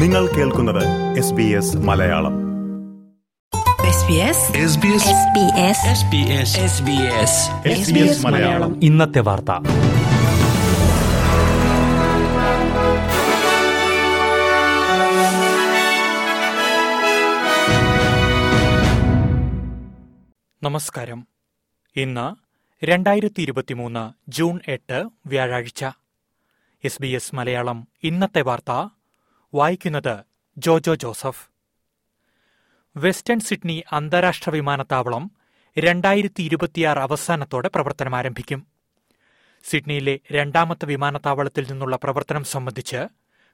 നിങ്ങൾ കേൾക്കുന്നത് S B S Malayalam. SBS Malayalam. ഇന്നത്തെ വാർത്ത. നമസ്കാരം. ഇന്ന് രണ്ടായിരത്തി ഇരുപത്തിമൂന്ന് ജൂൺ എട്ട് വ്യാഴാഴ്ച. എസ് ബി എസ് മലയാളം ഇന്നത്തെ വാർത്ത വായിക്കുന്നത് ജോജോ ജോസഫ്. വെസ്റ്റേൺ സിഡ്നി അന്താരാഷ്ട്ര വിമാനത്താവളം രണ്ടായിരത്തി ഇരുപത്തിയാറ് അവസാനത്തോടെ പ്രവർത്തനം ആരംഭിക്കും. സിഡ്നിയിലെ രണ്ടാമത്തെ വിമാനത്താവളത്തിൽ നിന്നുള്ള പ്രവർത്തനം സംബന്ധിച്ച്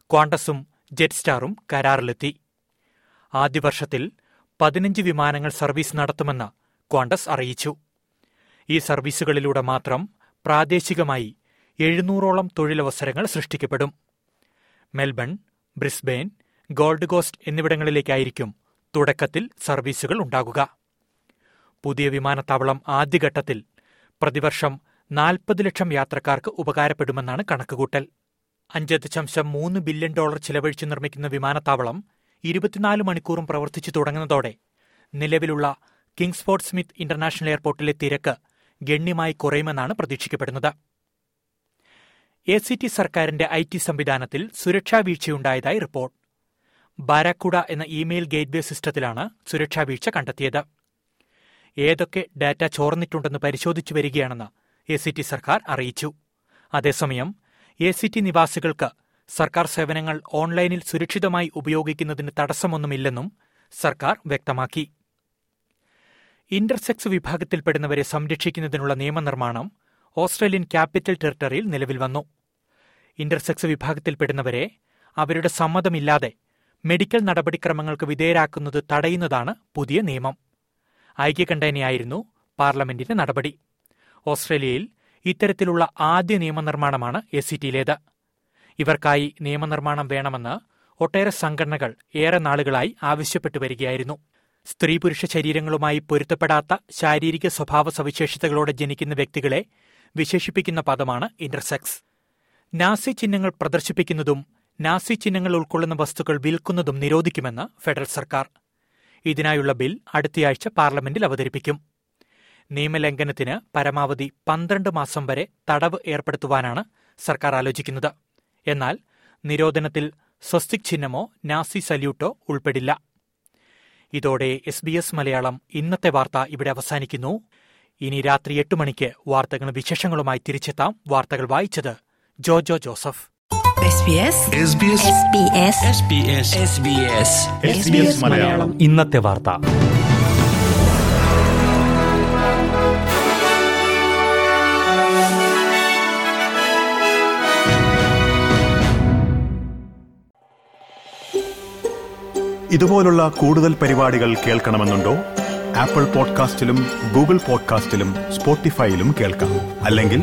ക്വാണ്ടസും ജെറ്റ്സ്റ്റാറും കരാറിലെത്തി. ആദ്യ വർഷത്തിൽ പതിനഞ്ച് വിമാനങ്ങൾ സർവീസ് നടത്തുമെന്ന് ക്വാണ്ടസ് അറിയിച്ചു. ഈ സർവീസുകളിലൂടെ മാത്രം പ്രാദേശികമായി എഴുന്നൂറോളം തൊഴിലവസരങ്ങൾ സൃഷ്ടിക്കപ്പെടും. മെൽബൺ ബ്രിസ്ബെയിൻ ഗോൾഡ് കോസ്റ്റ് എന്നിവിടങ്ങളിലേക്കായിരിക്കും തുടക്കത്തിൽ സർവീസുകൾ ഉണ്ടാകുക. പുതിയ വിമാനത്താവളം ആദ്യഘട്ടത്തിൽ പ്രതിവർഷം നാൽപ്പത് ലക്ഷം യാത്രക്കാർക്ക് ഉപകാരപ്പെടുമെന്നാണ് കണക്കുകൂട്ടൽ. അഞ്ച് ദശാംശം മൂന്ന് ബില്യൺ ഡോളർ ചിലവഴിച്ച് നിർമ്മിക്കുന്ന വിമാനത്താവളം ഇരുപത്തിനാല് മണിക്കൂറും പ്രവർത്തിച്ചു തുടങ്ങുന്നതോടെ നിലവിലുള്ള കിങ്സ്ഫോർഡ് സ്മിത്ത് ഇന്റർനാഷണൽ എയർപോർട്ടിലെ തിരക്ക് ഗണ്യമായി കുറയുമെന്നാണ് പ്രതീക്ഷിക്കപ്പെടുന്നത്. എ സി ടി സർക്കാരിന്റെ ഐ ടി സംവിധാനത്തിൽ സുരക്ഷാ വീഴ്ചയുണ്ടായതായി റിപ്പോർട്ട്. ബാരാക്കുഡ എന്ന ഇമെയിൽ ഗേറ്റ്വേ സിസ്റ്റത്തിലാണ് സുരക്ഷാ വീഴ്ച കണ്ടെത്തിയത്. ഏതൊക്കെ ഡാറ്റ ചോർന്നിട്ടുണ്ടെന്ന് പരിശോധിച്ചു വരികയാണെന്ന് എ സി ടി സർക്കാർ അറിയിച്ചു. അതേസമയം എ സി ടി നിവാസികൾക്ക് സർക്കാർ സേവനങ്ങൾ ഓൺലൈനിൽ സുരക്ഷിതമായി ഉപയോഗിക്കുന്നതിന് തടസ്സമൊന്നുമില്ലെന്നും സർക്കാർ വ്യക്തമാക്കി. ഇന്റർസെക്സ് വിഭാഗത്തിൽപ്പെടുന്നവരെ സംരക്ഷിക്കുന്നതിനുള്ള നിയമനിർമ്മാണം ഓസ്ട്രേലിയൻ ക്യാപിറ്റൽ ടെറിട്ടറിയിൽ നിലവിൽ വന്നു. ഇന്റർസെക്സ് വിഭാഗത്തിൽപ്പെടുന്നവരെ അവരുടെ സമ്മതമില്ലാതെ മെഡിക്കൽ നടപടിക്രമങ്ങൾക്ക് വിധേയരാക്കുന്നത് തടയുന്നതാണ് പുതിയ നിയമം. ഐക്യകണ്ഠേനയായിരുന്നു പാർലമെന്റിന്റെ നടപടി. ഓസ്ട്രേലിയയിൽ ഇത്തരത്തിലുള്ള ആദ്യ നിയമനിർമ്മാണമാണ് എസ് സി ടിയിലേത് ഇവർക്കായി നിയമനിർമ്മാണം വേണമെന്ന് ഒട്ടേറെ സംഘടനകൾ ഏറെ നാളുകളായി ആവശ്യപ്പെട്ടു വരികയായിരുന്നു. സ്ത്രീ പുരുഷ ശരീരങ്ങളുമായി പൊരുത്തപ്പെടാത്ത ശാരീരിക സ്വഭാവ സവിശേഷതകളോടെ ജനിക്കുന്ന വ്യക്തികളെ വിശേഷിപ്പിക്കുന്ന പദമാണ് ഇന്റർസെക്സ്. നാസി ചിഹ്നങ്ങൾ പ്രദർശിപ്പിക്കുന്നതും നാസി ചിഹ്നങ്ങൾ ഉൾക്കൊള്ളുന്ന വസ്തുക്കൾ വിൽക്കുന്നതും നിരോധിക്കുമെന്ന് ഫെഡറൽ സർക്കാർ. ഇതിനായുള്ള ബിൽ അടുത്തയാഴ്ച പാർലമെന്റിൽ അവതരിപ്പിക്കും. നിയമലംഘനത്തിന് പരമാവധി പന്ത്രണ്ട് മാസം വരെ തടവ് ഏർപ്പെടുത്തുവാനാണ് സർക്കാർ ആലോചിക്കുന്നത്. എന്നാൽ നിരോധനത്തിൽ സ്വസ്തിക് ചിഹ്നമോ നാസി സല്യൂട്ടോ ഉൾപ്പെടില്ല. ഇതോടെ എസ് ബി എസ് മലയാളം ഇന്നത്തെ വാർത്ത ഇവിടെ അവസാനിക്കുന്നു. ഇനി രാത്രി എട്ട് മണിക്ക് വാർത്തകളും വിശേഷങ്ങളുമായി തിരിച്ചെത്താം വാർത്തകൾ വായിച്ചത് ജോജോ ജോസഫ്. ഇന്നത്തെ വാർത്ത. ഇതുപോലുള്ള കൂടുതൽ പരിപാടികൾ കേൾക്കണമെന്നുണ്ടോ? ആപ്പിൾ പോഡ്കാസ്റ്റിലും ഗൂഗിൾ പോഡ്കാസ്റ്റിലും സ്പോട്ടിഫൈയിലും കേൾക്കാം. അല്ലെങ്കിൽ